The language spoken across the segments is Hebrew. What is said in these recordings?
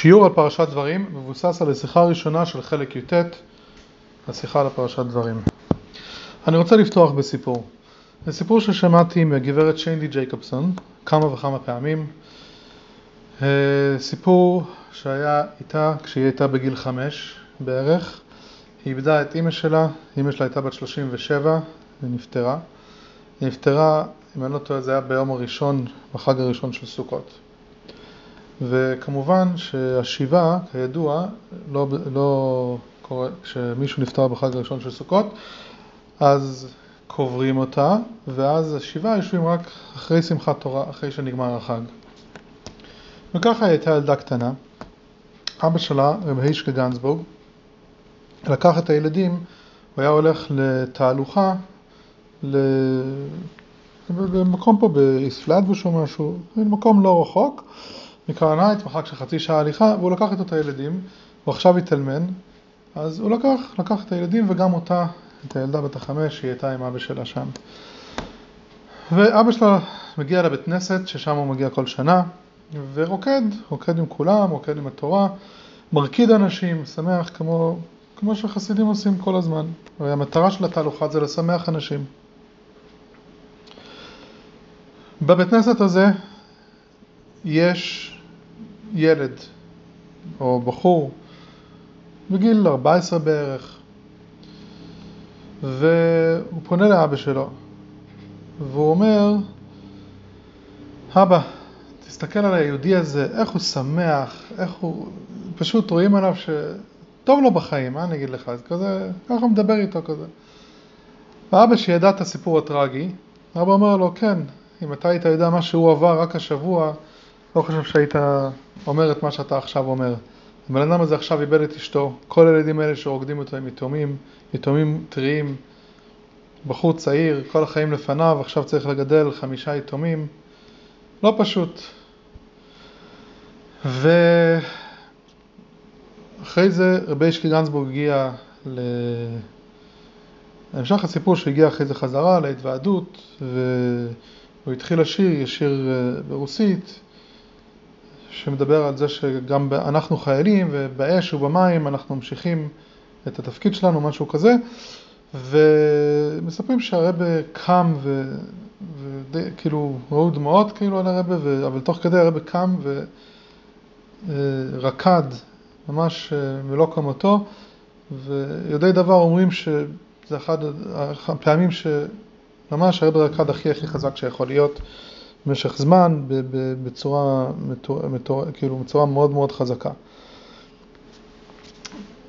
שיעור על פרשת דברים מבוסס על השיחה הראשונה של חלק י"ט, השיחה על פרשת דברים. אני רוצה לפתוח בסיפור. זה סיפור ששמעתי מהגברת שיינדי ג'ייקובסון כמה וכמה פעמים. אה, סיפור שהיה איתה כשהיא הייתה בגיל חמש בערך. היא איבדה את אימא שלה, אימא שלה הייתה בת 37 ונפטרה. היא נפטרה, אם אני לא טועה, זה היה ביום הראשון, בחג הראשון של סוכות. וכמובן שהשיבה, כידוע, לא, לא קורה, כשמישהו נפטר בחג הראשון של סוכות, אז קוברים אותה, ואז השיבה יושבים רק אחרי שמחת תורה, אחרי שנגמר החג. וככה הייתה ילדה קטנה. אבא שלה, רב הישקה גנצבורג, לקח את הילדים, הוא היה הולך לתהלוכה, במקום פה באיספלדבוש או משהו, מקום לא רחוק, מקרנייט, מרחק של חצי שעה הליכה, והוא לקח את אותה ילדים, הוא עכשיו התאלמן, אז הוא לקח, לקח את הילדים וגם אותה, את הילדה בת החמש, שהיא הייתה עם אבא שלה שם. ואבא שלה מגיע לבית כנסת, ששם הוא מגיע כל שנה, ורוקד, רוקד עם כולם, רוקד עם התורה, מרקיד אנשים, שמח כמו, כמו שחסידים עושים כל הזמן. והמטרה של התהלוכה זה לשמח אנשים. בבית כנסת הזה יש ילד או בחור בגיל 14 בערך והוא פונה לאבא שלו והוא אומר אבא תסתכל על היהודי הזה איך הוא שמח איך הוא פשוט רואים עליו שטוב לו בחיים מה אני אגיד לך? אז כזה ככה הוא מדבר איתו כזה. ואבא שידע את הסיפור הטרגי אבא אומר לו כן אם אתה היית יודע מה שהוא עבר רק השבוע לא חושב שהיית אומר את מה שאתה עכשיו אומר. הבן אדם הזה עכשיו איבד את אשתו, כל הילדים האלה שרוקדים אותו הם יתומים, יתומים טריים, בחור צעיר, כל החיים לפניו, עכשיו צריך לגדל חמישה יתומים, לא פשוט. ואחרי זה רבי ישקי גנצבורג הגיע ל... המשך הסיפור שהגיע אחרי זה חזרה להתוועדות והוא התחיל לשיר, יש שיר אה, ברוסית שמדבר על זה שגם אנחנו חיילים ובאש ובמים אנחנו ממשיכים את התפקיד שלנו, משהו כזה, ומספרים שהרבה קם וכאילו ראו דמעות כאילו על הרבה, ו... אבל תוך כדי הרבה קם ורקד ממש מלוא קמתו, ויודעי דבר אומרים שזה אחד הפעמים שממש הרבה רקד הכי הכי חזק שיכול להיות. במשך זמן בצורה, כאילו בצורה מאוד מאוד חזקה.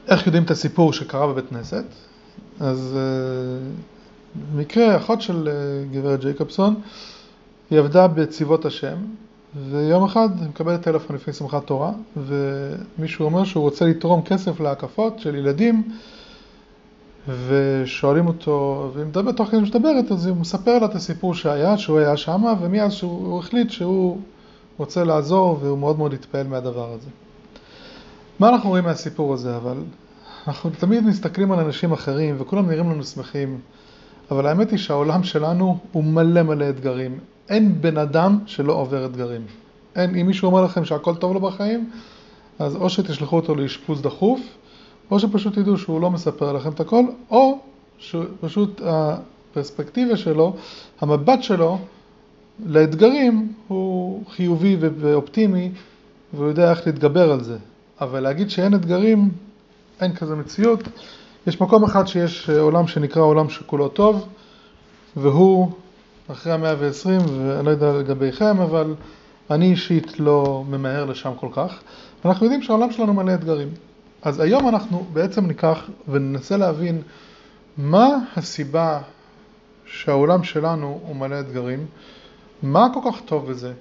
איך יודעים את הסיפור שקרה בבית כנסת? אז uh, מקרה, אחות של uh, גברת ג'ייקובסון, היא עבדה בצבאות השם, ויום אחד היא מקבלת טלפון לפני שמחת תורה, ומישהו אומר שהוא רוצה לתרום כסף להקפות של ילדים ושואלים אותו, והיא מדברת, תוך כדי שמדברת, אז הוא מספר לה את הסיפור שהיה, שהוא היה שם, ומאז שהוא החליט שהוא רוצה לעזור, והוא מאוד מאוד התפעל מהדבר הזה. מה אנחנו רואים מהסיפור הזה, אבל אנחנו תמיד מסתכלים על אנשים אחרים, וכולם נראים לנו שמחים, אבל האמת היא שהעולם שלנו הוא מלא מלא אתגרים. אין בן אדם שלא עובר אתגרים. אין, אם מישהו אומר לכם שהכל טוב לו בחיים, אז או שתשלחו אותו לאשפוז דחוף, או שפשוט תדעו שהוא לא מספר לכם את הכל, או שפשוט הפרספקטיבה שלו, המבט שלו לאתגרים הוא חיובי ואופטימי והוא יודע איך להתגבר על זה. אבל להגיד שאין אתגרים, אין כזה מציאות. יש מקום אחד שיש עולם שנקרא עולם שכולו טוב, והוא אחרי המאה ועשרים, ואני לא יודע לגביכם, אבל אני אישית לא ממהר לשם כל כך. אנחנו יודעים שהעולם שלנו מלא אתגרים. אז היום אנחנו בעצם ניקח וננסה להבין מה הסיבה שהעולם שלנו הוא מלא אתגרים, מה כל כך טוב בזה,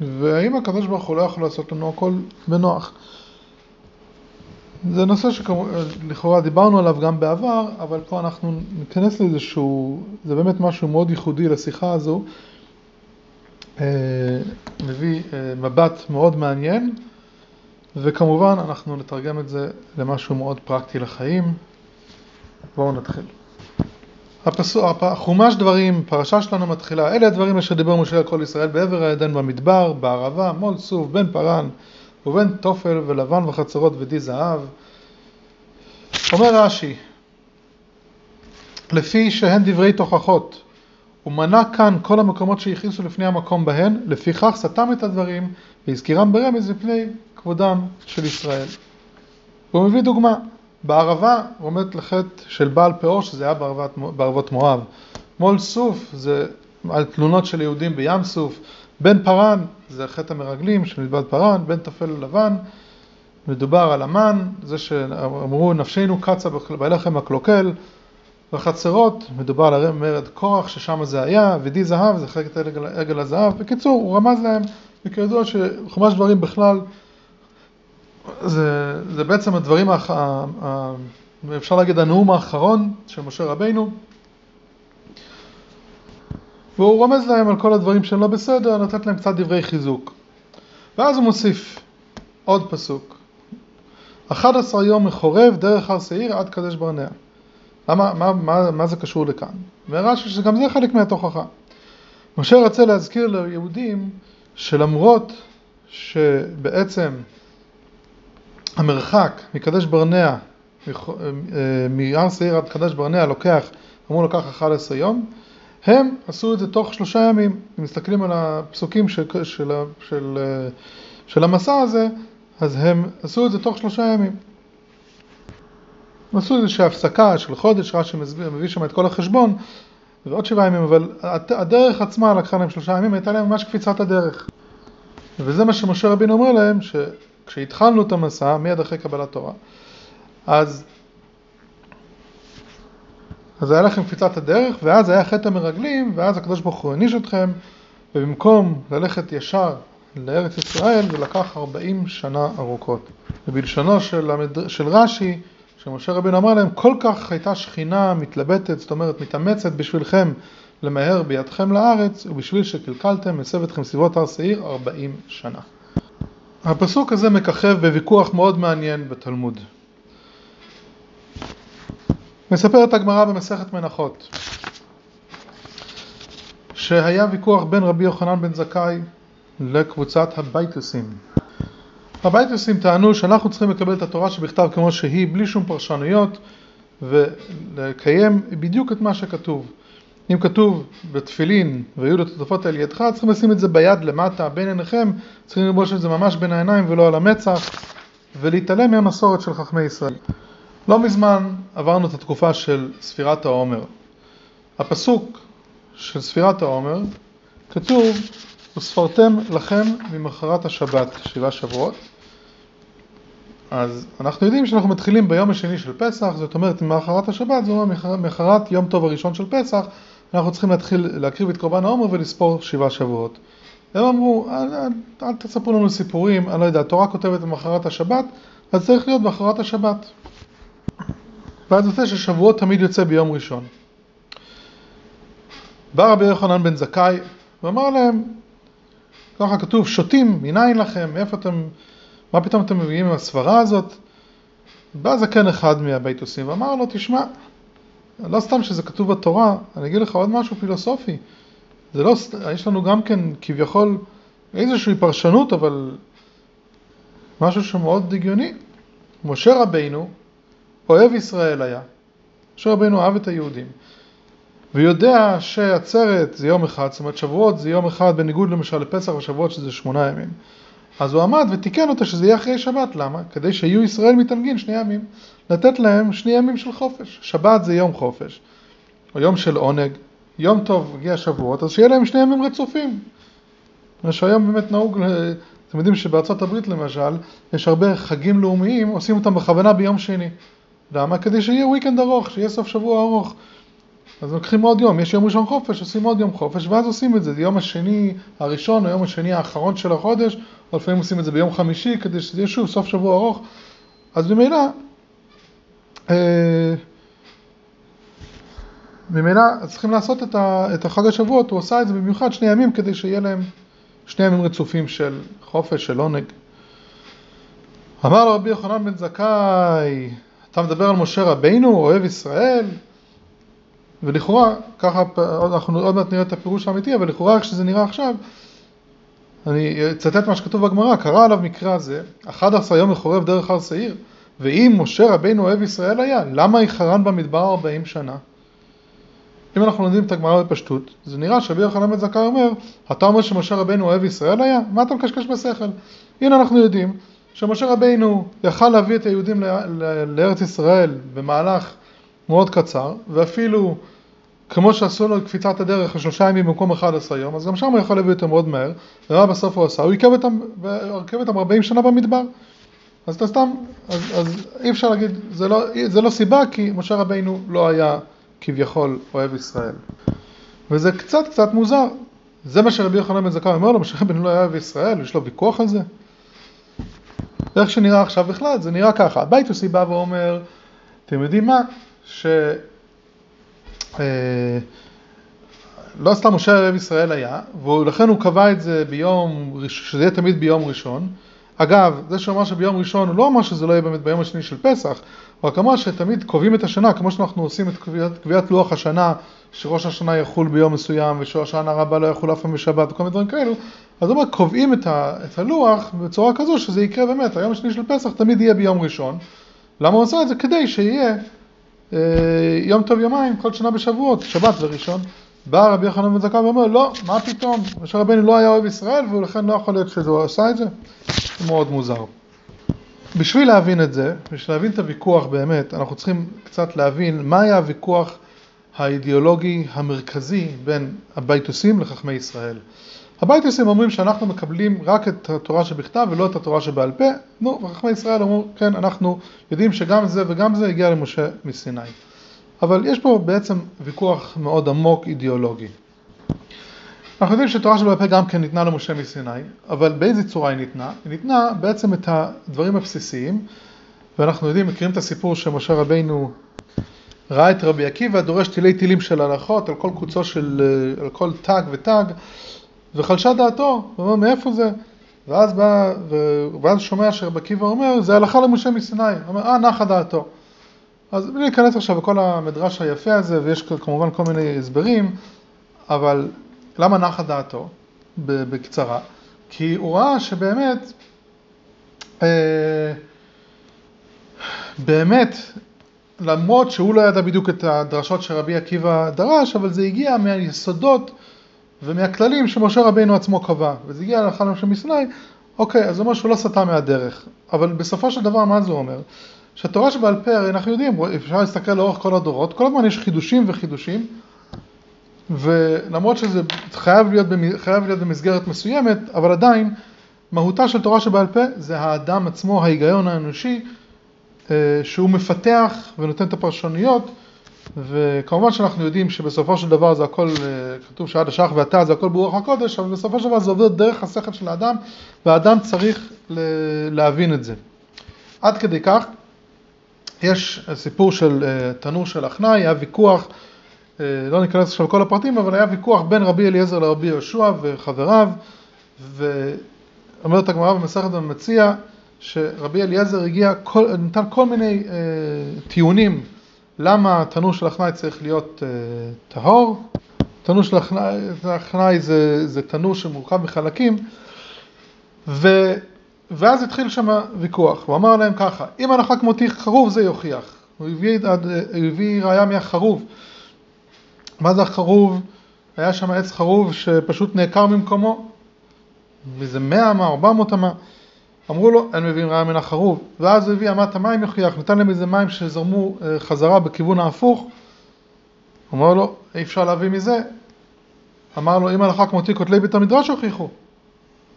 והאם הקדוש ברוך הוא לא יכול לעשות לנו הכל בנוח. זה נושא שלכאורה דיברנו עליו גם בעבר, אבל פה אנחנו ניכנס לאיזשהו, זה באמת משהו מאוד ייחודי לשיחה הזו, אה, מביא אה, מבט מאוד מעניין. וכמובן אנחנו נתרגם את זה למשהו מאוד פרקטי לחיים. בואו נתחיל. חומש דברים, פרשה שלנו מתחילה, אלה הדברים אשר דיבר משה על כל ישראל בעבר העדן במדבר, בערבה, מול סוף, בן פרן, ובין תופל ולבן וחצרות ודי זהב. אומר רש"י, לפי שהן דברי תוכחות, הוא מנה כאן כל המקומות שהכניסו לפני המקום בהן, לפיכך סתם את הדברים והזכירם ברמז מפני כבודם של ישראל. והוא מביא דוגמה, בערבה עומד לחטא של בעל פאור שזה היה בערבות, בערבות מואב. מול סוף זה על תלונות של יהודים בים סוף, בן פרן זה חטא המרגלים של מלבד פרן, בן תפל לבן. מדובר על המן, זה שאמרו נפשנו קצה בלחם הקלוקל, בחצרות מדובר על מרד קורח ששם זה היה, ודי זהב זה חלק את עגל הזהב, בקיצור הוא רמז להם, וכידוע שחומש דברים בכלל זה, זה בעצם הדברים, האח, אפשר להגיד הנאום האחרון של משה רבינו והוא רומז להם על כל הדברים שהם לא בסדר, נתת להם קצת דברי חיזוק. ואז הוא מוסיף עוד פסוק. 11 יום מחורב דרך הר שעיר עד קדש ברנע. למה, מה, מה, מה זה קשור לכאן? ורש"י שגם זה חלק מהתוכחה. משה רצה להזכיר ליהודים שלמרות שבעצם המרחק מקדש ברנע, מהר שעיר עד קדש ברנע לוקח, אמור לקח 11 יום, הם עשו את זה תוך שלושה ימים. אם מסתכלים על הפסוקים של, של, של, של המסע הזה, אז הם עשו את זה תוך שלושה ימים. הם עשו איזושהי הפסקה של חודש, רש"י מביא שם את כל החשבון, ועוד שבעה ימים, אבל הדרך עצמה לקחה להם שלושה ימים, הייתה להם ממש קפיצת הדרך. וזה מה שמשה רבינו אומר להם, שכשהתחלנו את המסע, מיד אחרי קבלת תורה, אז אז היה לכם קפיצת הדרך, ואז היה חטא המרגלים, ואז הקדוש ברוך הוא העניש אתכם, ובמקום ללכת ישר לארץ ישראל, זה לקח 40 שנה ארוכות. ובלשונו של, המד... של רש"י, שמשה רבינו אמר להם, כל כך הייתה שכינה מתלבטת, זאת אומרת מתאמצת בשבילכם למהר בידכם לארץ, ובשביל שקלקלתם, הסב אתכם סביבות הר שעיר 40 שנה. הפסוק הזה מככב בוויכוח מאוד מעניין בתלמוד. מספרת הגמרא במסכת מנחות שהיה ויכוח בין רבי יוחנן בן זכאי לקבוצת הבייטוסים. הבייטוסים טענו שאנחנו צריכים לקבל את התורה שבכתב כמו שהיא בלי שום פרשנויות ולקיים בדיוק את מה שכתוב. אם כתוב בתפילין ויהיו לתותפות על ידך צריכים לשים את זה ביד למטה בין עיניכם צריכים ללבוש את זה ממש בין העיניים ולא על המצח ולהתעלם מהמסורת של חכמי ישראל. לא מזמן עברנו את התקופה של ספירת העומר. הפסוק של ספירת העומר כתוב וספרתם לכם ממחרת השבת, שבעה שבועות. אז אנחנו יודעים שאנחנו מתחילים ביום השני של פסח, זאת אומרת ממחרת השבת, זאת אומרת ממחרת יום טוב הראשון של פסח, אנחנו צריכים להתחיל להקריב את קורבן העומר ולספור שבעה שבועות. הם אמרו, אל, אל, אל תספרו לנו סיפורים, אני לא יודע, התורה כותבת במחרת השבת, אז צריך להיות במחרת השבת. ואז יוצא ששבועות תמיד יוצא ביום ראשון. בא רבי יוחנן בן זכאי ואמר להם, ככה כתוב, שותים, מניין לכם, מאיפה אתם, מה פתאום אתם מביאים עם הסברה הזאת? בא זקן אחד מהבית עושים ואמר לו, תשמע, לא סתם שזה כתוב בתורה, אני אגיד לך עוד משהו פילוסופי. זה לא, יש לנו גם כן כביכול איזושהי פרשנות, אבל משהו שמאוד הגיוני. משה רבינו אוהב ישראל היה. משה רבינו אהב את היהודים. ויודע שעצרת זה יום אחד, זאת אומרת שבועות זה יום אחד, בניגוד למשל לפסח ושבועות שזה שמונה ימים. אז הוא עמד ותיקן אותה שזה יהיה אחרי שבת, למה? כדי שיהיו ישראל מתענגים שני ימים. לתת להם שני ימים של חופש. שבת זה יום חופש, או יום של עונג, יום טוב הגיע שבועות, אז שיהיה להם שני ימים רצופים. שהיום באמת נהוג, אתם יודעים שבארצות הברית למשל, יש הרבה חגים לאומיים, עושים אותם בכוונה ביום שני. למה? כדי שיהיה weekend ארוך, שיהיה סוף שבוע ארוך. אז לוקחים עוד יום, יש יום ראשון חופש, עושים עוד יום חופש, ואז עושים את זה, זה יום השני הראשון או יום השני האחרון של החודש, לפעמים עושים את זה ביום חמישי, כדי שזה יהיה שוב סוף שבוע ארוך. אז ממילא, אה, ממילא צריכים לעשות את, ה, את החג השבועות, הוא עושה את זה במיוחד שני ימים, כדי שיהיה להם שני ימים רצופים של חופש, של עונג. אמר לו רבי יוחנן בן זכאי, אתה מדבר על משה רבינו, אוהב ישראל, ולכאורה, ככה אנחנו עוד מעט נראה את הפירוש האמיתי, אבל לכאורה איך שזה נראה עכשיו, אני אצטט מה שכתוב בגמרא, קרא עליו מקרא זה, 11 יום מחורב דרך הר שעיר, ואם משה רבינו אוהב ישראל היה, למה יחרן במדבר 40 שנה? אם אנחנו לומדים את הגמרא בפשטות, זה נראה שרבי יוחנן בן זכאי אומר, אתה אומר שמשה רבינו אוהב ישראל היה? מה אתה מקשקש בשכל? הנה אנחנו יודעים שמשה רבינו יכל להביא את היהודים לארץ ישראל במהלך מאוד קצר, ואפילו כמו שעשו לו קפיצת הדרך לשלושה ימים במקום 11 יום, אז גם שם הוא יכול להביא אותם מאוד מהר, ומה בסוף הוא עשה? הוא עיכב אותם, עיכב אותם 40 שנה במדבר. אז אתה סתם, אז, אז אי אפשר להגיד, זה לא, זה לא סיבה כי משה רבינו לא היה כביכול אוהב ישראל. וזה קצת קצת מוזר. זה מה שרבי יוחנן בן זכאי אומר לו, משה רבינו לא היה אוהב ישראל, יש לו ויכוח על זה. איך שנראה עכשיו בכלל, זה נראה ככה. הבית יוסי בא ואומר, אתם יודעים מה? ש... אה, לא סתם משה אוהב ישראל היה, ולכן הוא קבע את זה ביום, שזה יהיה תמיד ביום ראשון. אגב, זה שהוא אמר שביום ראשון, הוא לא אמר שזה לא יהיה באמת ביום השני של פסח, הוא רק אמר שתמיד קובעים את השנה, כמו שאנחנו עושים את קביעת, קביעת לוח השנה, שראש השנה יחול ביום מסוים, ושושנה רבה לא יחול אף פעם בשבת, וכל מיני דברים כאלו, אז הוא אומר, קובעים את, ה, את הלוח בצורה כזו שזה יקרה באמת, היום השני של פסח תמיד יהיה ביום ראשון. למה הוא עושה את זה? כדי שיהיה יום טוב יומיים כל שנה בשבועות, שבת וראשון. בא רבי יוחנן בן זכאי ואומר, לא, מה פתאום, משה רבנו לא היה אוהב ישראל ולכן לא יכול להיות שהוא עשה את זה. זה מאוד מוזר. בשביל להבין את זה, בשביל להבין את הוויכוח באמת, אנחנו צריכים קצת להבין מה היה הוויכוח האידיאולוגי המרכזי בין הבייטוסים לחכמי ישראל. הבייטוסים אומרים שאנחנו מקבלים רק את התורה שבכתב ולא את התורה שבעל פה, נו, וחכמי ישראל אמרו, כן, אנחנו יודעים שגם זה וגם זה הגיע למשה מסיני. אבל יש פה בעצם ויכוח מאוד עמוק אידיאולוגי. אנחנו יודעים שתורה שבעל פה גם כן ניתנה למשה מסיני, אבל באיזה צורה היא ניתנה? היא ניתנה בעצם את הדברים הבסיסיים, ואנחנו יודעים, מכירים את הסיפור שמשה רבינו ראה את רבי עקיבא דורש תילי תילים של הלכות על כל קוצו של, על כל תג ותג, וחלשה דעתו, הוא אומר מאיפה זה? ואז בא, ואז שומע שרבי עקיבא אומר, זה הלכה למשה מסיני, הוא אומר, אה, נחה דעתו. אז בלי להיכנס עכשיו לכל המדרש היפה הזה, ויש כמובן כל מיני הסברים, אבל למה נחה דעתו? בקצרה. כי הוא ראה שבאמת, אה, באמת, למרות שהוא לא ידע בדיוק את הדרשות שרבי עקיבא דרש, אבל זה הגיע מהיסודות ומהכללים שמשה רבינו עצמו קבע, וזה הגיע להלכה למשה מסיני, אוקיי, אז זה אומר שהוא לא סטה מהדרך. אבל בסופו של דבר, מה זה אומר? שהתורה שבעל פה, הרי אנחנו יודעים, אפשר להסתכל לאורך כל הדורות, כל הזמן יש חידושים וחידושים, ולמרות שזה חייב להיות, חייב להיות במסגרת מסוימת, אבל עדיין מהותה של תורה שבעל פה זה האדם עצמו, ההיגיון האנושי, אה, שהוא מפתח ונותן את הפרשנויות, וכמובן שאנחנו יודעים שבסופו של דבר זה הכל, אה, כתוב שעד השח ואתה זה הכל ברוח הקודש, אבל בסופו של דבר זה עובר דרך השכל של האדם, והאדם צריך להבין את זה. עד כדי כך, יש סיפור של אה, תנור של אחנאי, היה ויכוח אה, לא ניכנס עכשיו לכל הפרטים, אבל היה ויכוח בין רבי אליעזר לרבי יהושע וחבריו, ואומרת הגמרא במסכת המציע, שרבי אליעזר הגיע, כל, נתן כל מיני אה, טיעונים למה התנור של החנאי צריך להיות אה, טהור. תנור של החנאי זה, זה תנור שמורכב מחלקים, ו, ואז התחיל שם ויכוח, הוא אמר להם ככה, אם הלכה כמותי חרוב זה יוכיח, הוא הביא, הוא הביא ראיה מהחרוב. מה זה החרוב? היה שם עץ חרוב שפשוט נעקר ממקומו, מאיזה מאה אמה, ארבע מאות אמה. אמרו לו, אין מביאים ראיה מן החרוב. ואז הוא הביא אמת המים יוכיח, נתן להם איזה מים שזרמו אה, חזרה בכיוון ההפוך. אמר לו, אי אפשר להביא מזה. אמר לו, אם הלכה כמותי כותלי בית המדרש הוכיחו.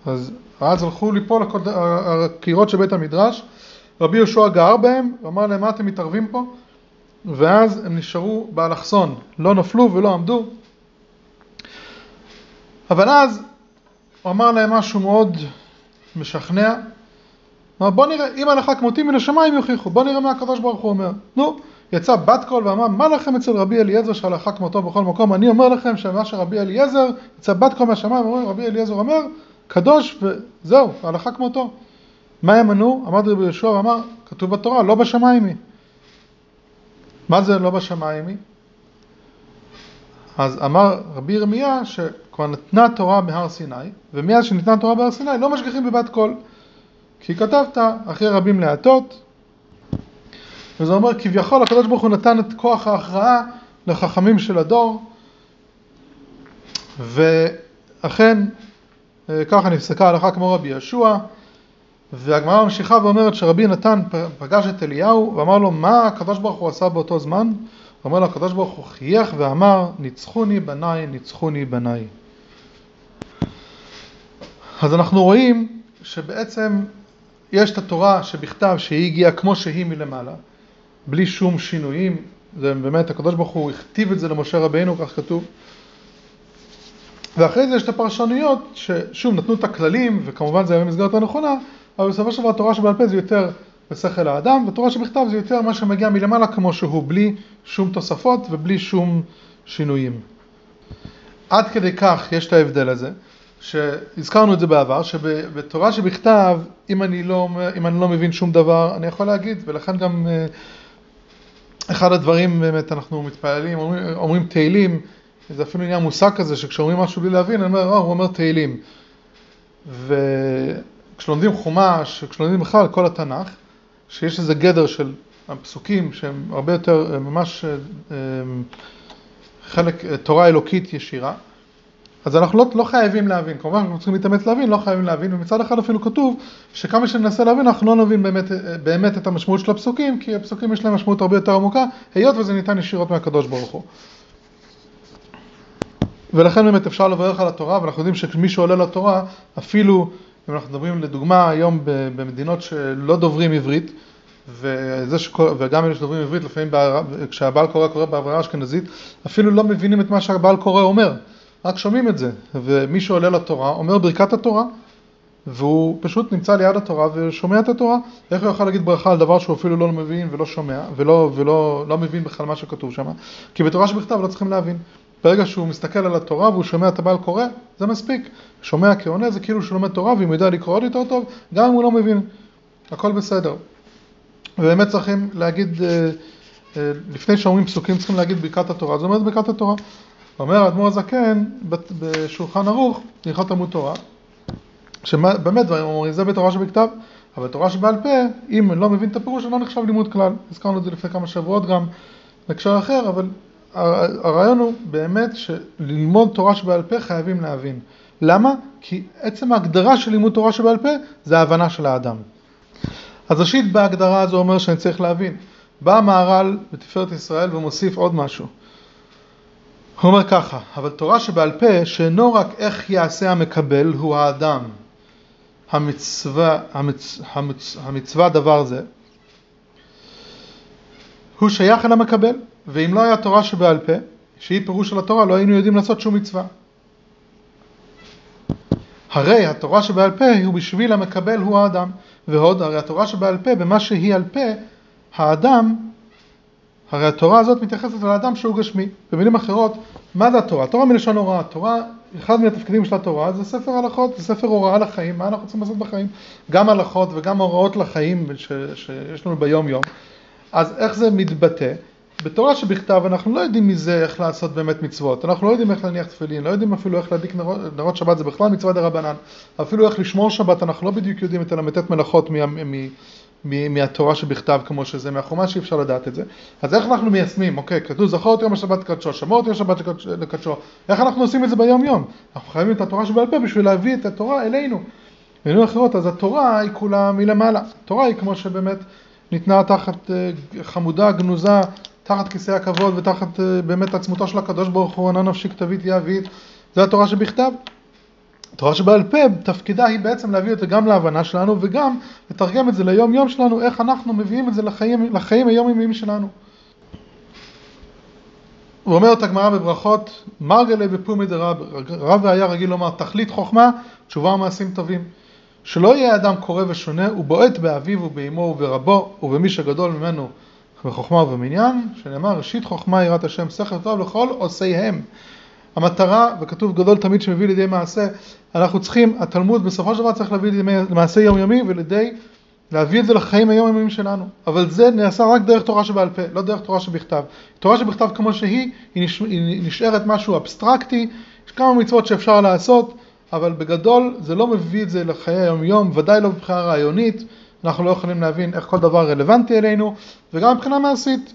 אז אז הלכו ליפול הקירות של בית המדרש, רבי יהושע גר בהם, ואמר להם, מה אתם מתערבים פה? ואז הם נשארו באלכסון, לא נפלו ולא עמדו. אבל אז הוא אמר להם משהו מאוד משכנע. אמר בוא נראה, אם הלכה כמותי מן השמיים יוכיחו, בוא נראה מה הקדוש ברוך הוא אומר. נו, יצא בת קול ואמר, מה לכם אצל רבי אליעזר שהלכה כמותו בכל מקום? אני אומר לכם שמה שרבי אליעזר, יצא בת קול מהשמיים, אומרים, רבי אליעזר אומר, קדוש וזהו, הלכה כמותו. מה הם ענו? עמד רבי יהושע ואמר, כתוב בתורה, לא בשמיים היא. מה זה לא בשמיים היא? אז אמר רבי ירמיה שכבר נתנה תורה בהר סיני, ומאז שניתנה תורה בהר סיני לא משגיחים בבת קול. כי כתבת אחרי רבים להטות, וזה אומר כביכול הקדוש ברוך הוא נתן את כוח ההכרעה לחכמים של הדור, ואכן אה, ככה נפסקה הלכה כמו רבי יהושע, והגמרא ממשיכה ואומרת שרבי נתן פגש את אליהו ואמר לו מה הקדוש ברוך הוא עשה באותו זמן? הוא אומר לו הקדוש ברוך הוא חייך ואמר ניצחוני בניי ניצחוני בניי. אז אנחנו רואים שבעצם יש את התורה שבכתב שהיא הגיעה כמו שהיא מלמעלה, בלי שום שינויים, זה באמת הקדוש ברוך הוא הכתיב את זה למשה רבינו, כך כתוב. ואחרי זה יש את הפרשנויות ששוב נתנו את הכללים וכמובן זה היה במסגרת הנכונה אבל בסופו של דבר התורה שבעל פה זה יותר בשכל האדם ותורה שבכתב זה יותר מה שמגיע מלמעלה כמו שהוא בלי שום תוספות ובלי שום שינויים. עד כדי כך יש את ההבדל הזה שהזכרנו את זה בעבר שבתורה שבכתב אם אני לא, אם אני לא מבין שום דבר אני יכול להגיד ולכן גם אה, אחד הדברים באמת אנחנו מתפללים אומרים, אומרים תהילים זה אפילו עניין מושג כזה שכשאומרים משהו בלי להבין, אני אומר, oh, הוא אומר תהילים. וכשלומדים חומש, כשלומדים בכלל כל התנ"ך, שיש איזה גדר של הפסוקים שהם הרבה יותר ממש אה, חלק, תורה אלוקית ישירה, אז אנחנו לא, לא חייבים להבין, כמובן אנחנו צריכים להתאמץ להבין, לא חייבים להבין, ומצד אחד אפילו כתוב שכמה שננסה להבין אנחנו לא נבין באמת, באמת את המשמעות של הפסוקים, כי הפסוקים יש להם משמעות הרבה יותר עמוקה, היות וזה ניתן ישירות מהקדוש ברוך הוא. ולכן באמת אפשר לברך על התורה, ואנחנו יודעים שמי שעולה לתורה, אפילו אם אנחנו מדברים לדוגמה היום במדינות שלא דוברים עברית, וזה שכל, וגם אלה שדוברים עברית, לפעמים כשהבעל קורא קורא בעברה אשכנזית, אפילו לא מבינים את מה שהבעל קורא אומר, רק שומעים את זה. ומי שעולה לתורה אומר ברכת התורה, והוא פשוט נמצא ליד התורה ושומע את התורה. איך הוא יכול להגיד ברכה על דבר שהוא אפילו לא מבין ולא שומע, ולא, ולא לא מבין בכלל מה שכתוב שם? כי בתורה שבכתב לא צריכים להבין. ברגע שהוא מסתכל על התורה והוא שומע את הבעל קורא, זה מספיק. שומע כעונה זה כאילו שהוא לומד תורה ואם הוא יודע לקרוא עוד יותר טוב, גם אם הוא לא מבין. הכל בסדר. ובאמת צריכים להגיד, אה, אה, לפני שאומרים פסוקים צריכים להגיד ברכת התורה, זאת אומרת ברכת התורה. אומר האדמו"ר הזקן בשולחן ערוך, הלכות תלמוד תורה, שבאמת דברים אומרים, זה בתורה שבכתב, אבל תורה שבעל פה, אם לא מבין את הפירוש, לא נחשב לימוד כלל. הזכרנו את זה לפני כמה שבועות גם בהקשר אחר, אבל הרעיון הוא באמת שללמוד תורה שבעל פה חייבים להבין. למה? כי עצם ההגדרה של לימוד תורה שבעל פה זה ההבנה של האדם. אז ראשית בהגדרה הזו אומר שאני צריך להבין. בא המהר"ל בתפארת ישראל ומוסיף עוד משהו. הוא אומר ככה, אבל תורה שבעל פה שאינו רק איך יעשה המקבל הוא האדם. המצווה, המצ, המצ, המצווה דבר זה, הוא שייך אל המקבל. ואם לא היה תורה שבעל פה, שהיא פירוש של התורה, לא היינו יודעים לעשות שום מצווה. הרי התורה שבעל פה הוא בשביל המקבל הוא האדם, ועוד הרי התורה שבעל פה, במה שהיא על פה, האדם, הרי התורה הזאת מתייחסת לאדם שהוא גשמי. במילים אחרות, מה זה התורה? התורה מלשון הוראה. תורה, אחד מהתפקידים של התורה זה ספר הלכות, זה ספר הוראה לחיים, מה אנחנו צריכים לעשות בחיים? גם הלכות וגם הוראות לחיים ש, שיש לנו ביום יום. אז איך זה מתבטא? בתורה שבכתב אנחנו לא יודעים מזה איך לעשות באמת מצוות, אנחנו לא יודעים איך להניח תפילין, לא יודעים אפילו איך להדליק נרות, נרות שבת, זה בכלל מצווה דה רבנן, אפילו איך לשמור שבת אנחנו לא בדיוק יודעים את הל"ט מלאכות מ, מ, מהתורה שבכתב כמו שזה, מהחומש שאי אפשר לדעת את זה, אז איך אנחנו מיישמים, אוקיי, כתוב זכור את יום השבת לקדשו, שמור את יום השבת לקדשו, איך אנחנו עושים את זה ביום יום? אנחנו חייבים את התורה שבעל פה בשביל להביא את התורה אלינו. במילים אחרות, אז התורה היא כולה מלמעלה, התורה היא כמו שבאמת ניתנה תחת אה, חמודה גנוזה תחת כיסא הכבוד ותחת אה, באמת עצמותו של הקדוש ברוך הוא, ענה נפשי כתבית יעבית, זה התורה שבכתב. התורה שבעל פה, תפקידה היא בעצם להביא את זה גם להבנה שלנו וגם לתרגם את זה ליום יום שלנו, איך אנחנו מביאים את זה לחיים, לחיים היומיומיים שלנו. הוא אומר את הגמרא בברכות, מרגלי בפומי דרב, רב היה רגיל לומר תכלית חוכמה, תשובה ומעשים טובים. שלא יהיה אדם קורא ושונה, הוא בועט באביו ובאמו וברבו ובמי שגדול ממנו בחוכמה ובמניין, שנאמר ראשית חוכמה יראת השם שכל טוב לכל עושיהם. המטרה, וכתוב גדול תמיד שמביא לידי מעשה, אנחנו צריכים, התלמוד בסופו של דבר צריך להביא לידי מעשה יומיומי ולידי להביא את זה לחיים היומיומיים שלנו. אבל זה נעשה רק דרך תורה שבעל פה, לא דרך תורה שבכתב. תורה שבכתב כמו שהיא, היא, נש... היא נשארת משהו אבסטרקטי, יש כמה מצוות שאפשר לעשות, אבל בגדול זה לא מביא את זה לחיי היום-יום, ודאי לא מבחינה רעיונית, אנחנו לא יכולים להבין איך כל דבר רלוונטי אלינו, וגם מבחינה מעשית.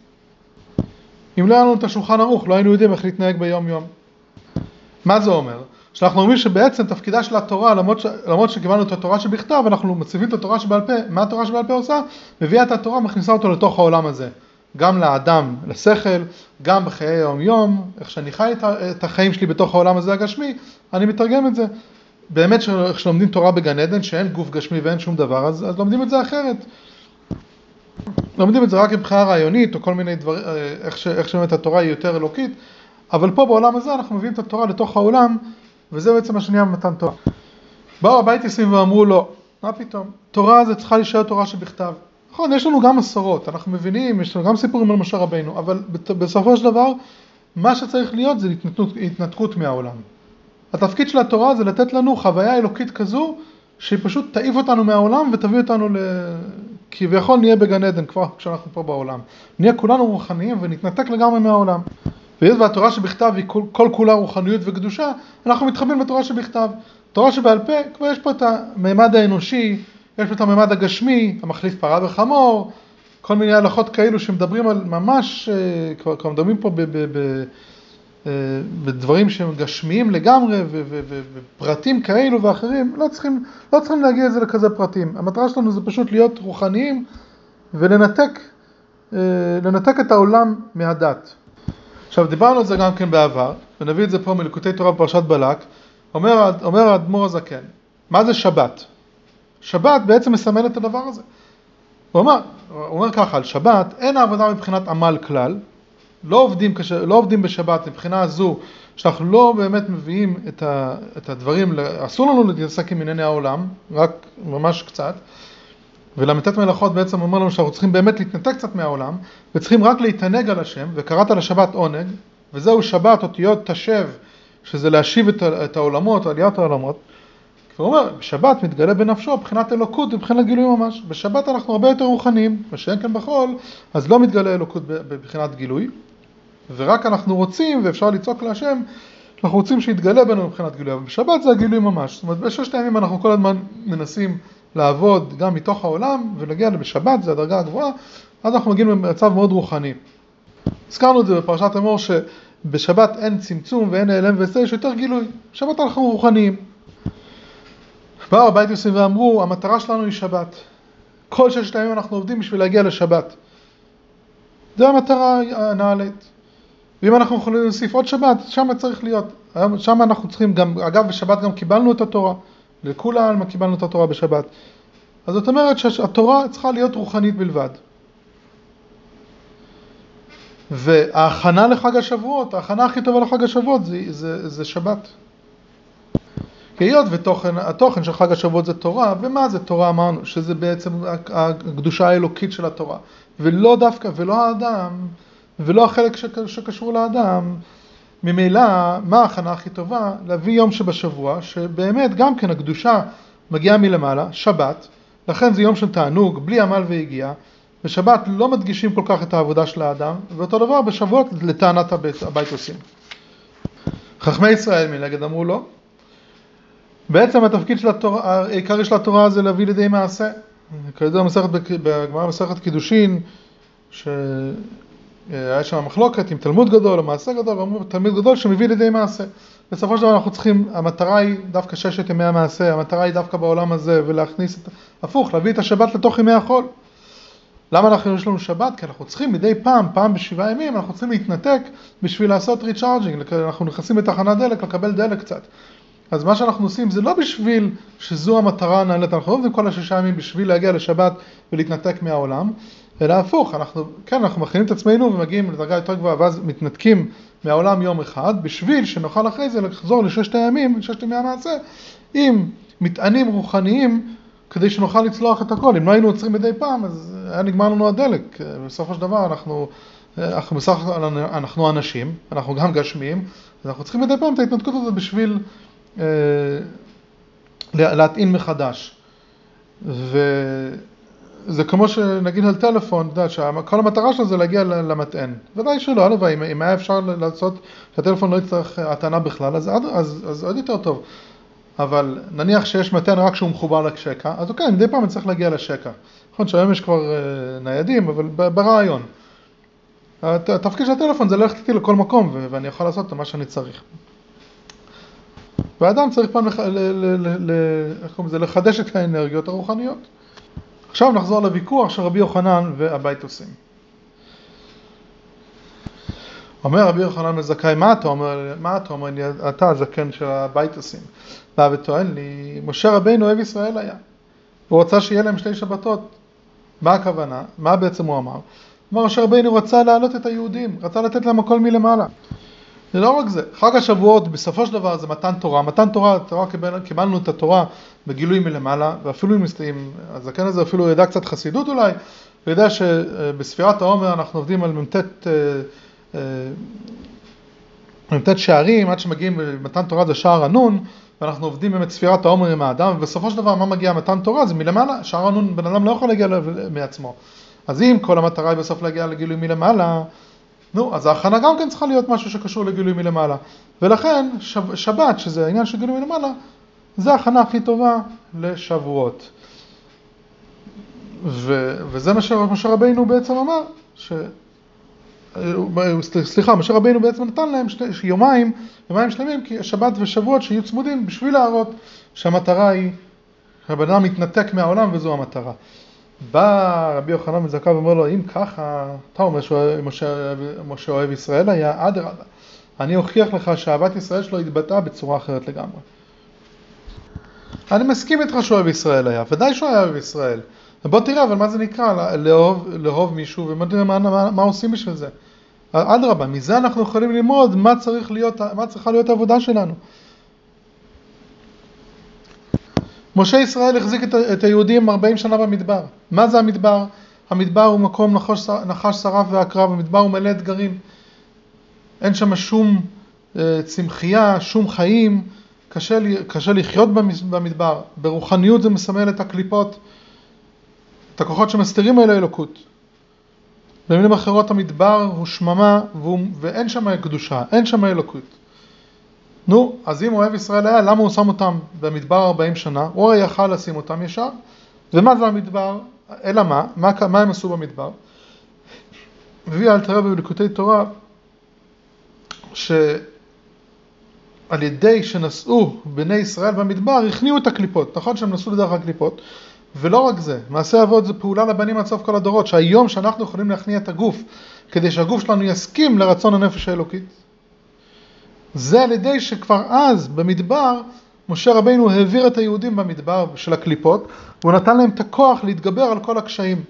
אם לא היה לנו את השולחן ערוך, לא היינו יודעים איך להתנהג ביום-יום. מה זה אומר? שאנחנו אומרים שבעצם תפקידה של התורה, למרות, ש... למרות שקיבלנו את התורה שבכתב, אנחנו מציבים את התורה שבעל פה, מה התורה שבעל פה עושה? מביאה את התורה, מכניסה אותו לתוך העולם הזה. גם לאדם, לשכל, גם בחיי היום-יום, איך שאני חי את החיים שלי בתוך העולם הזה הגשמי, אני מתרגם את זה. באמת כשלומדים תורה בגן עדן, שאין גוף גשמי ואין שום דבר, אז, אז לומדים את זה אחרת. לומדים את זה רק מבחינה רעיונית, או כל מיני דברים, אה, איך, ש, איך שבאמת התורה היא יותר אלוקית, אבל פה בעולם הזה אנחנו מביאים את התורה לתוך העולם, וזה בעצם מה שנהיה במתן תורה. באו הבייטיסים ואמרו לו, מה פתאום, תורה זה צריכה להישאר תורה שבכתב. נכון, יש לנו גם מסורות, אנחנו מבינים, יש לנו גם סיפורים על משה רבינו, אבל בסופו של דבר, מה שצריך להיות זה התנתקות, התנתקות מהעולם. התפקיד של התורה זה לתת לנו חוויה אלוקית כזו, שהיא פשוט תעיף אותנו מהעולם ותביא אותנו ל... כביכול נהיה בגן עדן כבר כשאנחנו פה בעולם. נהיה כולנו רוחניים ונתנתק לגמרי מהעולם. והיות והתורה שבכתב היא כל, כל כולה רוחניות וקדושה, אנחנו מתחברים לתורה שבכתב. תורה שבעל פה, כבר יש פה את הממד האנושי, יש פה את הממד הגשמי, המחליף פרה וחמור, כל מיני הלכות כאלו שמדברים על ממש, אה, כבר, כבר מדברים פה ב, ב, ב, אה, בדברים שהם גשמיים לגמרי ופרטים כאלו ואחרים, לא צריכים, לא צריכים להגיע לזה לכזה פרטים. המטרה שלנו זה פשוט להיות רוחניים ולנתק אה, לנתק את העולם מהדת. עכשיו דיברנו על זה גם כן בעבר, ונביא את זה פה מלקוטי תורה בפרשת בלק, אומר, אומר האדמו"ר הזקן, מה זה שבת? שבת בעצם מסמל את הדבר הזה. הוא אומר, הוא אומר ככה, על שבת אין העבודה מבחינת עמל כלל, לא עובדים, כש, לא עובדים בשבת מבחינה זו שאנחנו לא באמת מביאים את, ה, את הדברים, אסור לנו להתעסק עם ענייני העולם, רק ממש קצת, ול"ט מלאכות בעצם אומר לנו שאנחנו צריכים באמת להתנתק קצת מהעולם, וצריכים רק להתענג על השם, וקראת לשבת עונג, וזהו שבת אותיות תשב, שזה להשיב את, את העולמות, עליית העולמות. הוא אומר, בשבת מתגלה בנפשו מבחינת אלוקות ובחינת גילוי ממש. בשבת אנחנו הרבה יותר רוחניים, מה שאין כאן בחול, אז לא מתגלה אלוקות בבחינת גילוי, ורק אנחנו רוצים, ואפשר לצעוק להשם, אנחנו רוצים שיתגלה בנו מבחינת גילוי, אבל בשבת זה הגילוי ממש. זאת אומרת, בששת הימים אנחנו כל הזמן מנסים לעבוד גם מתוך העולם ולהגיע בשבת, זו הדרגה הגבוהה, אז אנחנו מגיעים למצב מאוד רוחני. הזכרנו את זה בפרשת אמור שבשבת אין צמצום ואין נעלם וזה, יש יותר גילוי. בשבת אנחנו רוחניים. באו הבית יוסף ואמרו, המטרה שלנו היא שבת. כל ששת הימים אנחנו עובדים בשביל להגיע לשבת. זו המטרה הנעלית. ואם אנחנו יכולים להוסיף עוד שבת, שם צריך להיות. שם אנחנו צריכים גם, אגב בשבת גם קיבלנו את התורה. לכולי עלמא קיבלנו את התורה בשבת. אז זאת אומרת שהתורה צריכה להיות רוחנית בלבד. וההכנה לחג השבועות, ההכנה הכי טובה לחג השבועות זה, זה, זה שבת. היות והתוכן של חג השבועות זה תורה, ומה זה תורה אמרנו? שזה בעצם הקדושה האלוקית של התורה. ולא דווקא, ולא האדם, ולא החלק שקשור לאדם, ממילא, מה ההכנה הכי טובה? להביא יום שבשבוע, שבאמת גם כן הקדושה מגיעה מלמעלה, שבת, לכן זה יום של תענוג, בלי עמל ויגיעה, בשבת לא מדגישים כל כך את העבודה של האדם, ואותו דבר בשבועות לטענת הבית, הבית עושים. חכמי ישראל מנגד אמרו לא. בעצם התפקיד של התורה, העיקרי של התורה זה להביא לידי מעשה. כידוע בגמרא מסכת קידושין, ש... היה שם מחלוקת עם תלמוד גדול או מעשה גדול, ואמרו תלמיד גדול שמביא לידי מעשה. בסופו של דבר אנחנו צריכים, המטרה היא דווקא ששת ימי המעשה, המטרה היא דווקא בעולם הזה, ולהכניס את, הפוך, להביא את השבת לתוך ימי החול. למה אנחנו, יש לנו שבת? כי אנחנו צריכים מדי פעם, פעם בשבעה ימים, אנחנו צריכים להתנתק בשביל לעשות ריצ'ארג'ינג, אנחנו נכנסים לתחנת דלק, לקבל דלק קצת. אז מה שאנחנו עושים זה לא בשביל שזו המטרה הנעלית, אנחנו לא עובדים כל השישה ימים בשביל להגיע לשבת ולהתנתק מהעולם, אלא הפוך, אנחנו, כן, אנחנו מכינים את עצמנו ומגיעים לדרגה יותר גבוהה ואז מתנתקים מהעולם יום אחד, בשביל שנוכל אחרי זה לחזור לששת הימים, לששת ימי המעשה, עם מטענים רוחניים, כדי שנוכל לצלוח את הכל. אם לא היינו עוצרים מדי פעם, אז היה נגמר לנו הדלק. בסופו של דבר אנחנו, אנחנו בסך הכל אנחנו אנשים, אנחנו גם גשמיים, אז אנחנו צריכים מדי פעם את ההתנתקות הזאת בשביל אה, להטעין מחדש. ו... זה כמו שנגיד על טלפון, אתה יודע, שכל המטרה שלו זה להגיע למטען. ודאי שלא, הלוואי, אם, היה אפשר לעשות שהטלפון לא יצטרך הטענה בכלל, אז, אז, אז, אז עוד יותר טוב. אבל נניח שיש מטען רק כשהוא מחובר לשקע, אז אוקיי, מדי פעם אני צריך להגיע לשקע. נכון שהיום יש כבר uh, ניידים, אבל ברעיון. התפקיד של הטלפון זה ללכת איתי לכל מקום, ואני יכול לעשות מה שאני צריך. והאדם צריך פעם. איך קוראים לזה? לחדש את האנרגיות הרוחניות. עכשיו נחזור לוויכוח שרבי יוחנן והבית עושים. אומר רבי יוחנן מזכאי, מה אתה אומר, מה אתה אומר אתה הזקן של הבית עושים? בא וטוען לי, משה רבינו אוהב ישראל היה, והוא רצה שיהיה להם שתי שבתות. מה הכוונה? מה בעצם הוא אמר? אמר משה רבינו רצה להעלות את היהודים, רצה לתת להם הכל מלמעלה. זה לא רק זה, חג השבועות בסופו של דבר זה מתן תורה, מתן תורה, תורה קיבלנו את התורה בגילוי מלמעלה, ואפילו אם הזקן הזה אפילו ידע קצת חסידות אולי, הוא יודע שבספירת העומר אנחנו עובדים על מ"ט אה, אה, מ"ט שערים, עד שמגיעים מתן תורה זה שער הנון, ואנחנו עובדים באמת ספירת העומר עם האדם, ובסופו של דבר מה מגיע מתן תורה זה מלמעלה, שער הנון בן אדם לא יכול להגיע מעצמו. אז אם כל המטרה היא בסוף להגיע לגילוי מלמעלה, נו, אז ההכנה גם כן צריכה להיות משהו שקשור לגילוי מלמעלה. ולכן שב, שבת, שזה העניין של גילוי מלמעלה, זה ההכנה הכי טובה לשבועות. ו, וזה מה שמשה רבינו בעצם אמר, ש... סליחה, משה רבינו בעצם נתן להם שתי, יומיים, יומיים שלמים, כי שבת ושבועות שיהיו צמודים בשביל להראות שהמטרה היא, שהבן אדם מתנתק מהעולם וזו המטרה. בא רבי יוחנן בן זכאי ואומר לו, אם ככה, אתה אומר שמשה אוהב ישראל היה, אדרבה. אני אוכיח לך שאהבת ישראל שלו התבטאה בצורה אחרת לגמרי. אני מסכים איתך שהוא אוהב ישראל היה, ודאי שהוא היה אוהב ישראל. בוא תראה, אבל מה זה נקרא לאהוב, לאהוב מישהו, ובוא תראה מה, מה, מה עושים בשביל זה. אדרבה, מזה אנחנו יכולים ללמוד מה, להיות, מה צריכה להיות העבודה שלנו. משה ישראל החזיק את היהודים 40 שנה במדבר. מה זה המדבר? המדבר הוא מקום נחש, נחש שרף ועקרב, המדבר הוא מלא אתגרים. אין שם שום אה, צמחייה, שום חיים, קשה, קשה לחיות במדבר. ברוחניות זה מסמל את הקליפות, את הכוחות שמסתירים אל האלוקות. במילים אחרות המדבר הוא שממה ואין שם קדושה, אין שם אלוקות. נו, אז אם אוהב ישראל היה, למה הוא שם אותם במדבר 40 שנה? הוא הרי יכל לשים אותם ישר. ומה זה המדבר? אלא מה? מה, מה הם עשו במדבר? מביא אל תראה בליקוטי תורה שעל ידי שנשאו בני ישראל במדבר הכניעו את הקליפות, נכון שהם נסעו לדרך הקליפות ולא רק זה, מעשה אבות זה פעולה לבנים עד סוף כל הדורות שהיום שאנחנו יכולים להכניע את הגוף כדי שהגוף שלנו יסכים לרצון הנפש האלוקית זה על ידי שכבר אז במדבר משה רבינו העביר את היהודים במדבר של הקליפות והוא נתן להם את הכוח להתגבר על כל הקשיים.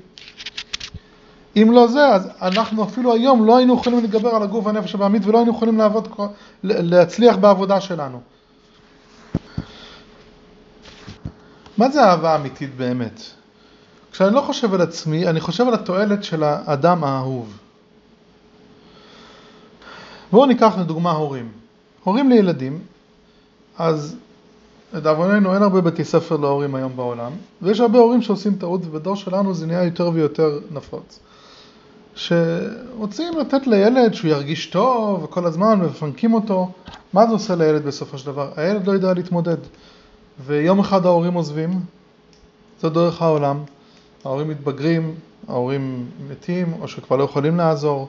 אם לא זה, אז אנחנו אפילו היום לא היינו יכולים להתגבר על הגוף והנפש הבעמית ולא היינו יכולים לעבוד, להצליח בעבודה שלנו. מה זה אהבה אמיתית באמת? כשאני לא חושב על עצמי, אני חושב על התועלת של האדם האהוב. בואו ניקח לדוגמה הורים. הורים לילדים, אז לדאבוננו אין הרבה בתי ספר להורים היום בעולם, ויש הרבה הורים שעושים טעות, ובדור שלנו זה נהיה יותר ויותר נפוץ. שרוצים לתת לילד שהוא ירגיש טוב וכל הזמן מפנקים אותו, מה זה עושה לילד בסופו של דבר? הילד לא יודע להתמודד. ויום אחד ההורים עוזבים, זה דרך העולם, ההורים מתבגרים, ההורים מתים, או שכבר לא יכולים לעזור,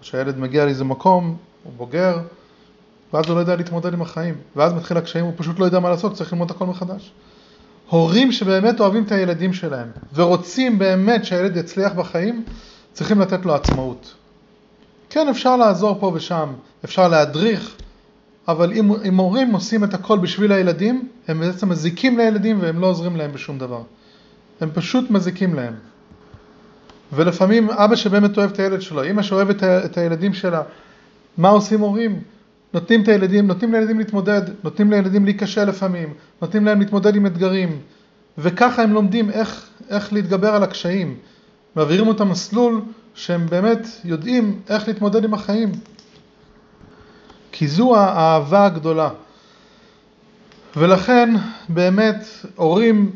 או שהילד מגיע לאיזה מקום, הוא בוגר, ואז הוא לא יודע להתמודד עם החיים, ואז מתחיל הקשיים, הוא פשוט לא יודע מה לעשות, צריך ללמוד הכל מחדש. הורים שבאמת אוהבים את הילדים שלהם, ורוצים באמת שהילד יצליח בחיים, צריכים לתת לו עצמאות. כן, אפשר לעזור פה ושם, אפשר להדריך, אבל אם, אם הורים עושים את הכל בשביל הילדים, הם בעצם מזיקים לילדים והם לא עוזרים להם בשום דבר. הם פשוט מזיקים להם. ולפעמים אבא שבאמת אוהב את הילד שלו, אמא שאוהבת את הילדים שלה, מה עושים הורים? נותנים את הילדים, נותנים לילדים להתמודד, נותנים לילדים להיכשל לפעמים, נותנים להם להתמודד עם אתגרים, וככה הם לומדים איך, איך להתגבר על הקשיים. מעבירים אותם מסלול שהם באמת יודעים איך להתמודד עם החיים. כי זו האהבה הגדולה. ולכן באמת הורים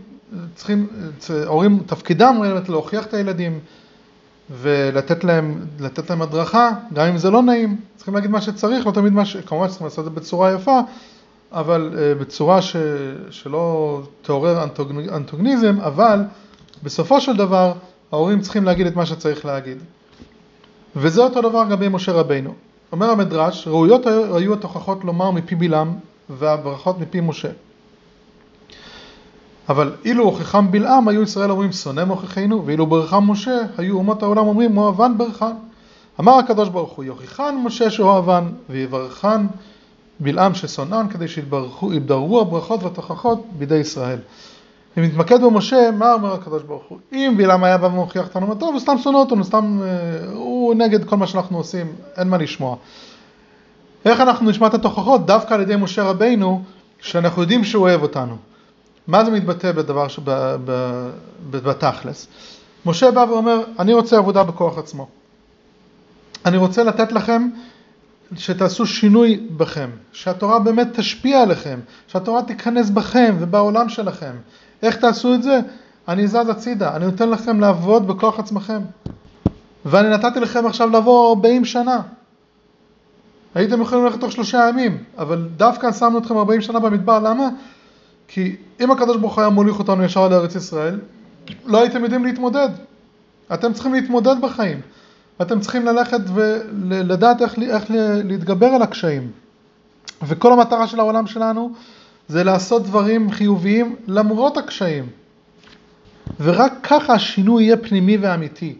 צריכים, ההורים, תפקידם באמת להוכיח את הילדים ולתת להם, לתת להם הדרכה, גם אם זה לא נעים, צריכים להגיד מה שצריך, לא תמיד מה ש... כמובן צריכים לעשות את זה בצורה יפה, אבל uh, בצורה ש... שלא תעורר אנטוג... אנטוגניזם, אבל בסופו של דבר ההורים צריכים להגיד את מה שצריך להגיד. וזה אותו דבר לגבי משה רבינו. אומר המדרש, ראויות היו התוכחות לומר מפי בלעם והברכות מפי משה. אבל אילו הוכיחם בלעם, היו ישראל אומרים שונא מוכיחנו, ואילו ברכם משה, היו אומות העולם אומרים מואבן ברכן. אמר הקדוש ברוך הוא, יוכיחן משה שאוהבן, ויברכן בלעם ששונאן, כדי שיתבררו הברכות והתוכחות בידי ישראל. אם נתמקד במשה, מה אומר הקדוש ברוך הוא? אם בלעם היה בא ומוכיח אותנו טוב, הוא סתם שונא אותנו, סתם, אה, הוא נגד כל מה שאנחנו עושים, אין מה לשמוע. איך אנחנו נשמע את התוכחות? דווקא על ידי משה רבינו, שאנחנו יודעים שהוא אוהב אותנו. מה זה מתבטא בדבר שבתכלס? משה בא ואומר, אני רוצה עבודה בכוח עצמו. אני רוצה לתת לכם שתעשו שינוי בכם, שהתורה באמת תשפיע עליכם, שהתורה תיכנס בכם ובעולם שלכם. איך תעשו את זה? אני זז הצידה, אני נותן לכם לעבוד בכוח עצמכם. ואני נתתי לכם עכשיו לבוא 40 שנה. הייתם יכולים ללכת תוך שלושה ימים, אבל דווקא שמנו אתכם 40 שנה במדבר, למה? כי אם הקדוש ברוך הוא היה מוליך אותנו ישר לארץ ישראל, לא הייתם יודעים להתמודד. אתם צריכים להתמודד בחיים. אתם צריכים ללכת ולדעת איך, איך להתגבר על הקשיים. וכל המטרה של העולם שלנו זה לעשות דברים חיוביים למרות הקשיים. ורק ככה השינוי יהיה פנימי ואמיתי.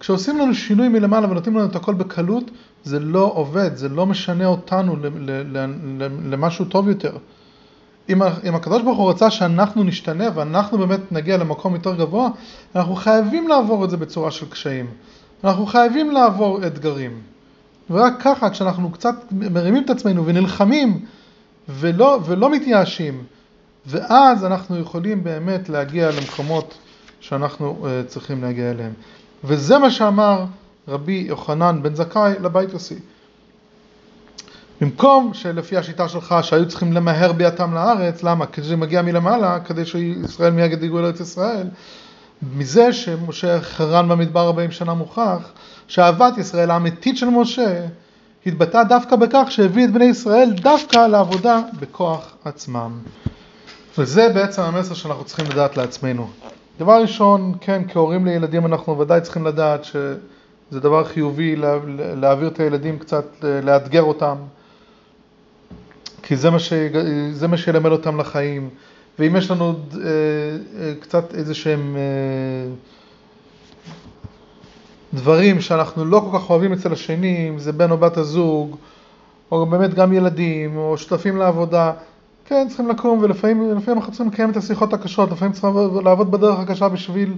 כשעושים לנו שינוי מלמעלה ונותנים לנו את הכל בקלות, זה לא עובד, זה לא משנה אותנו למשהו טוב יותר. אם, אם הקדוש ברוך הוא רצה שאנחנו נשתנה ואנחנו באמת נגיע למקום יותר גבוה, אנחנו חייבים לעבור את זה בצורה של קשיים. אנחנו חייבים לעבור אתגרים. ורק ככה, כשאנחנו קצת מרימים את עצמנו ונלחמים ולא, ולא מתייאשים, ואז אנחנו יכולים באמת להגיע למקומות שאנחנו uh, צריכים להגיע אליהם. וזה מה שאמר רבי יוחנן בן זכאי לבית יוסי. במקום שלפי השיטה שלך שהיו צריכים למהר ביאתם לארץ, למה? כדי שזה מגיע מלמעלה, כדי שישראל מיד יגיעו לארץ ישראל. מזה שמשה חרן במדבר 40 שנה מוכח, שאהבת ישראל האמיתית של משה התבטאה דווקא בכך שהביא את בני ישראל דווקא לעבודה בכוח עצמם. וזה בעצם המסר שאנחנו צריכים לדעת לעצמנו. דבר ראשון, כן, כהורים לילדים אנחנו ודאי צריכים לדעת שזה דבר חיובי להעביר את הילדים קצת, לאתגר אותם, כי זה מה, ש... זה מה שילמד אותם לחיים. ואם יש לנו אה, אה, קצת איזה שהם אה, דברים שאנחנו לא כל כך אוהבים אצל השני, אם זה בן או בת הזוג, או באמת גם ילדים, או שותפים לעבודה, כן, צריכים לקום, ולפעמים אנחנו צריכים לקיים את השיחות הקשות, לפעמים צריכים לעבוד בדרך הקשה בשביל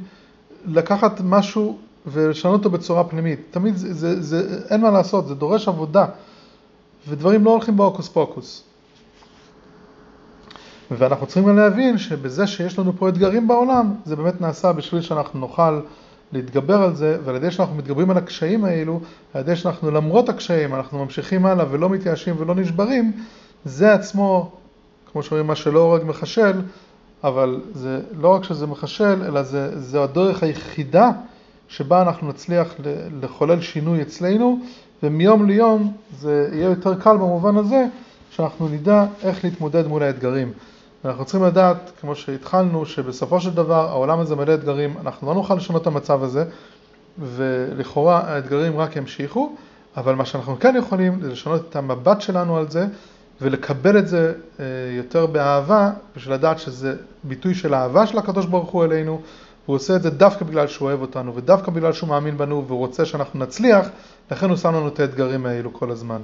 לקחת משהו ולשנות אותו בצורה פנימית. תמיד זה, זה, זה, אין מה לעשות, זה דורש עבודה, ודברים לא הולכים בהוקוס פוקוס. ואנחנו צריכים גם להבין שבזה שיש לנו פה אתגרים בעולם, זה באמת נעשה בשביל שאנחנו נוכל להתגבר על זה, ועל ידי שאנחנו מתגברים על הקשיים האלו, על ידי שאנחנו למרות הקשיים, אנחנו ממשיכים הלאה ולא מתייאשים ולא נשברים, זה עצמו, כמו שאומרים, מה שלא הורג מחשל, אבל זה לא רק שזה מחשל, אלא זה, זה הדרך היחידה שבה אנחנו נצליח לחולל שינוי אצלנו, ומיום ליום זה יהיה יותר קל במובן הזה, שאנחנו נדע איך להתמודד מול האתגרים. ואנחנו צריכים לדעת, כמו שהתחלנו, שבסופו של דבר העולם הזה מלא אתגרים, אנחנו לא נוכל לשנות את המצב הזה, ולכאורה האתגרים רק ימשיכו, אבל מה שאנחנו כן יכולים זה לשנות את המבט שלנו על זה, ולקבל את זה אה, יותר באהבה, בשביל לדעת שזה ביטוי של אהבה של הקדוש ברוך הוא אלינו, הוא עושה את זה דווקא בגלל שהוא אוהב אותנו, ודווקא בגלל שהוא מאמין בנו, והוא רוצה שאנחנו נצליח, לכן הוא שם לנו את האתגרים האלו כל הזמן.